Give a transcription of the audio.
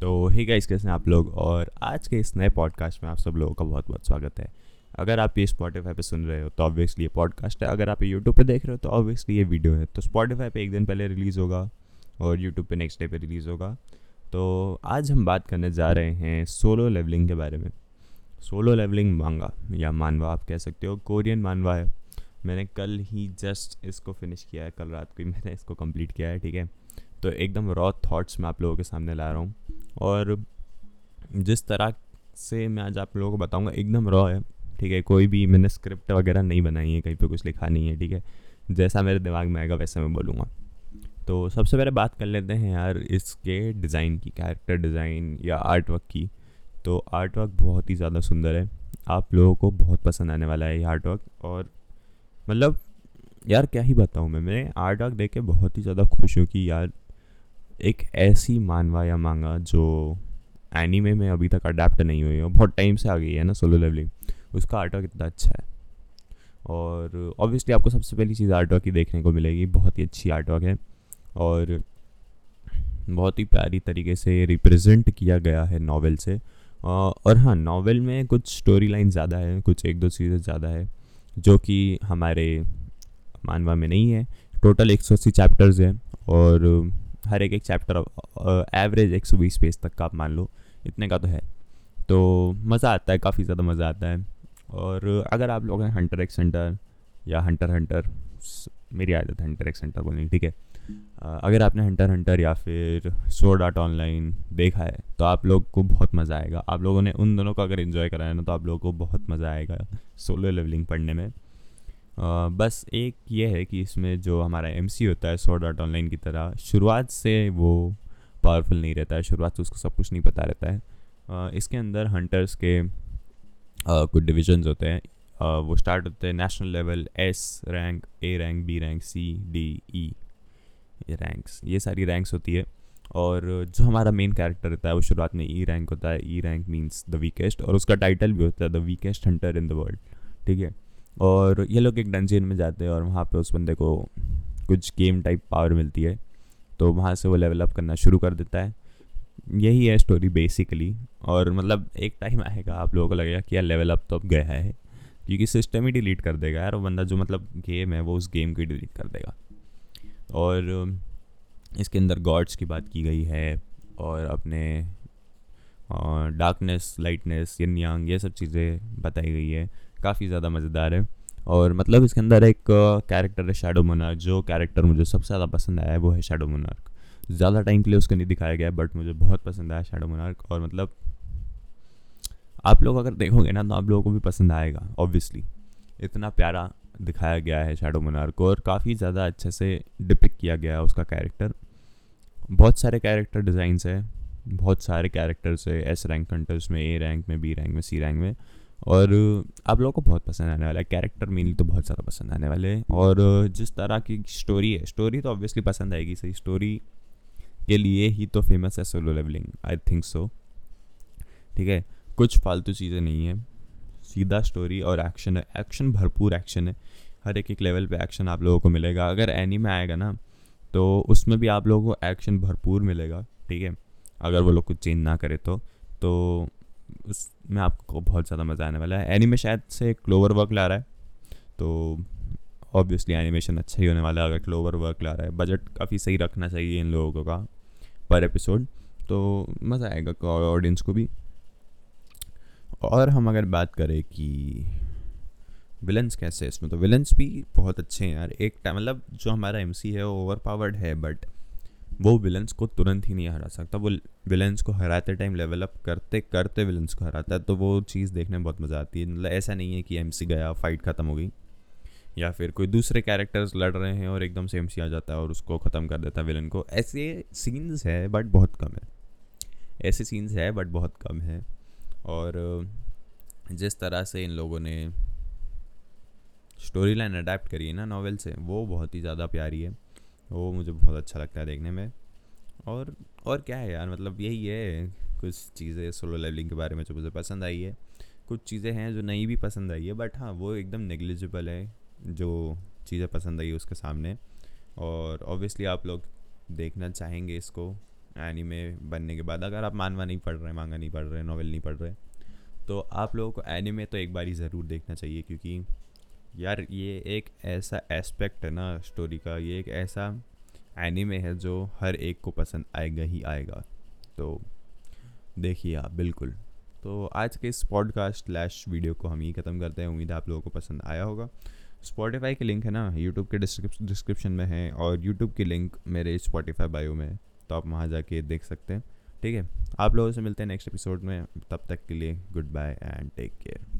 तो ही गाइस, कैसे हैं आप लोग? और आज के इस नए पॉडकास्ट में आप सब लोगों का बहुत बहुत स्वागत है। अगर आप ये स्पॉटिफाई पे सुन रहे हो तो ऑब्वियसली ये पॉडकास्ट है। अगर आप ये यूट्यूब पे देख रहे हो तो ऑब्वियसली ये वीडियो है। तो स्पॉटिफाई पे एक दिन पहले रिलीज़ होगा और यूट्यूब पे नेक्स्ट डे पे रिलीज़ होगा। तो आज हम बात करने जा रहे हैं सोलो लेवलिंग के बारे में। सोलो लेवलिंग मांगा या मानवा आप कह सकते हो। कोरियन मानवा है। मैंने कल ही जस्ट इसको फिनिश किया है। कल रात को ही मैंने इसको कंप्लीट किया है, ठीक है? तो एकदम रॉ थॉट्स मैं आप लोगों के सामने ला रहा हूँ। और जिस तरह से मैं आज आप लोगों को बताऊँगा, एकदम रॉ है, ठीक है? कोई भी मैंने स्क्रिप्ट वगैरह नहीं बनाई है, कहीं पे कुछ लिखा नहीं है, ठीक है? जैसा मेरे दिमाग में आएगा, वैसे मैं बोलूँगा। तो सबसे पहले बात कर लेते हैं यार इसके डिज़ाइन की कैरेक्टर डिज़ाइन या आर्ट वर्क की। तो आर्ट वर्क बहुत ही ज़्यादा सुंदर है। आप लोगों को बहुत पसंद आने वाला है ये आर्ट वर्क और मतलब यार क्या ही बताऊँ मैं मैं आर्ट वर्क देख के बहुत ही ज़्यादा खुश हूँ कि यार एक ऐसी मानवा या मांगा जो एनीमे में अभी तक अडेप्ट नहीं हुई है। बहुत टाइम से आ गई है ना सोलो लेवलिंग उसका आर्ट वर्क इतना अच्छा है। और ऑब्वियसली आपको सबसे पहली चीज़ आर्ट वर्क ही देखने को मिलेगी। बहुत ही अच्छी आर्ट वर्क है। और बहुत ही प्यारी तरीके से रिप्रेजेंट किया गया है नावल से। और हाँ नावल में कुछ स्टोरी लाइन ज़्यादा है, कुछ एक दो चीज़ें ज़्यादा है, जो कि हमारे मानवा में नहीं है। टोटल एक सौ अस्सी चैप्टर्स हैं। और हर एक एक चैप्टर एवरेज एक सौ बीस पेज तक का आप मान लो, इतने का तो है। तो मज़ा आता है, काफ़ी ज़्यादा मज़ा आता है। और अगर आप लोग हैं हंटर एक्स हंटर या हंटर हंटर मेरी आदत है हंटर एक्स हंटर बोलनी ठीक है? अगर आपने हंटर हंटर या फिर सोड आर्ट ऑनलाइन देखा है तो आप लोग को बहुत मज़ा आएगा। आप लोगों ने उन दोनों को अगर इन्जॉय कराया ना तो आप लोगों को बहुत मज़ा आएगा। सोलो लेवलिंग पढ़ने में। बस एक ये है कि इसमें जो हमारा एमसी होता है सोड आर्ट ऑनलाइन की तरह, शुरुआत से वो पावरफुल नहीं रहता है। शुरुआत से उसको सब कुछ नहीं पता रहता है। इसके अंदर हंटर्स के कुछ डिविजन्स होते हैं। वो स्टार्ट होते हैं national level S rank A rank B rank C D E ranks ये सारी रैंक्स होती है। और जो हमारा मेन कैरेक्टर रहता है, वो शुरुआत में ई e रैंक होता है। E rank means the weakest और उसका टाइटल भी होता है the weakest hunter in the world ठीक है? और ये लोग एक डंजन में जाते हैं और वहाँ पे उस बंदे को कुछ गेम टाइप पावर मिलती है। तो वहाँ से वो लेवल अप करना शुरू कर देता है। यही है स्टोरी बेसिकली और मतलब एक टाइम आएगा, आप लोगों को लगेगा कि यार लेवल अप तो अब गया है। क्योंकि सिस्टम ही डिलीट कर देगा यार, वो बंदा जो मतलब गेम है वो उस गेम को डिलीट कर देगा। और इसके अंदर गॉड्स की बात की गई है और अपने डार्कनेस लाइटनेस यन यांग ये सब चीज़ें बताई गई है। काफ़ी ज़्यादा मज़ेदार है। और मतलब इसके अंदर एक कैरेक्टर है शेडो मोनार्क जो कैरेक्टर मुझे सबसे ज़्यादा पसंद आया है, वो है शेडो मोनार्क ज़्यादा टाइम के लिए उसको नहीं दिखाया गया बट मुझे बहुत पसंद आया शेडो मोनार्क और मतलब आप लोग अगर देखोगे ना तो आप लोगों को भी पसंद आएगा ऑब्वियसली इतना प्यारा दिखाया गया है शेडो मोनार को, और काफ़ी ज़्यादा अच्छे से डिपिक किया गया है उसका कैरेक्टर बहुत सारे कैरेक्टर डिज़ाइंस है, बहुत सारे कैरेक्टर्स है एस रैंक कंटर्स में ए रैंक में बी रैंक में सी रैंक में। और आप लोगों को बहुत पसंद आने वाला है। कैरेक्टर मेनली तो बहुत ज़्यादा पसंद आने वाले हैं। और, जिस तरह की स्टोरी है स्टोरी तो ऑब्वियसली पसंद आएगी, सही? स्टोरी के लिए ही तो फ़ेमस है solo levelling I think so ठीक है? कुछ फालतू चीज़ें नहीं है। सीधा स्टोरी और एक्शन है। एक्शन भरपूर एक्शन है। हर एक एक लेवल पे एक्शन आप लोगों को मिलेगा। अगर एनी में आएगा ना तो उसमें भी आप लोगों को एक्शन भरपूर मिलेगा। ठीक है? अगर वो लोग कुछ चेंज ना करे तो। तो उसमें आपको बहुत ज़्यादा मज़ा आने वाला है। एनी में शायद से क्लोवर वर्क ला रहा है तो ऑब्वियसली एनिमेशन अच्छा ही होने वाला है अगर क्लोवर वर्क ला रहा है। बजट काफ़ी सही रखना चाहिए इन लोगों का पर एपिसोड तो मज़ा आएगा ऑडियंस को भी। और हम अगर बात करें कि विलन्स कैसे इसमें तो विलन्स भी बहुत अच्छे हैं यार। एक मतलब जो हमारा एमसी है वो ओवर पावर्ड है बट वो विलन्स को तुरंत ही नहीं हरा सकता। वो विलन्स को हराते टाइम लेवल अप करते करते विलन्स को हराता है तो वो चीज़ देखने में बहुत मज़ा आती है। मतलब ऐसा नहीं है कि एमसी गया फाइट ख़त्म हो गई, या फिर कोई दूसरे कैरेक्टर्स लड़ रहे हैं और एकदम से एमसी आ जाता है और उसको ख़त्म कर देता है विलन को। ऐसे सीन्स है बट बहुत कम है। ऐसे सीन्स है बट बहुत कम है। और, जिस तरह से इन लोगों ने स्टोरी लाइन अडेप्ट करी है ना नावल से, वो बहुत ही ज़्यादा प्यारी है। वो मुझे बहुत अच्छा लगता है देखने में। और और क्या है यार मतलब यही है, कुछ चीज़ें सोलो लेवलिंग के बारे में जो मुझे पसंद आई है। कुछ चीज़ें हैं जो नहीं भी पसंद आई है बट हाँ वो एकदम नेग्लिजिबल है, जो चीज़ें पसंद आई उसके सामने। और ऑब्वियसली आप लोग देखना चाहेंगे इसको एनीमे बनने के बाद। अगर आप मानवा नहीं पढ़ रहे मांगा नहीं पढ़ रहे नॉवल नहीं पढ़ रहे तो आप लोगों को एनीमे तो एक बार ही ज़रूर देखना चाहिए, क्योंकि यार ये एक ऐसा एस्पेक्ट है ना स्टोरी का, ये एक ऐसा एनीमे है जो हर एक को पसंद आएगा ही आएगा। तो देखिए आप, बिल्कुल। तो आज के इस पॉडकास्ट स्लैश वीडियो को हम ही ख़त्म करते हैं। उम्मीद है आप लोगों को पसंद आया होगा। स्पॉटिफाई के लिंक है ना यूट्यूब के डिस्क्रिप्शन में है और यूट्यूब की लिंक मेरे स्पॉटिफाई बायो में है। तो आप वहाँ जाके देख सकते हैं। ठीक है, आप लोगों से मिलते हैं नेक्स्ट एपिसोड में। तब तक के लिए good bye and take care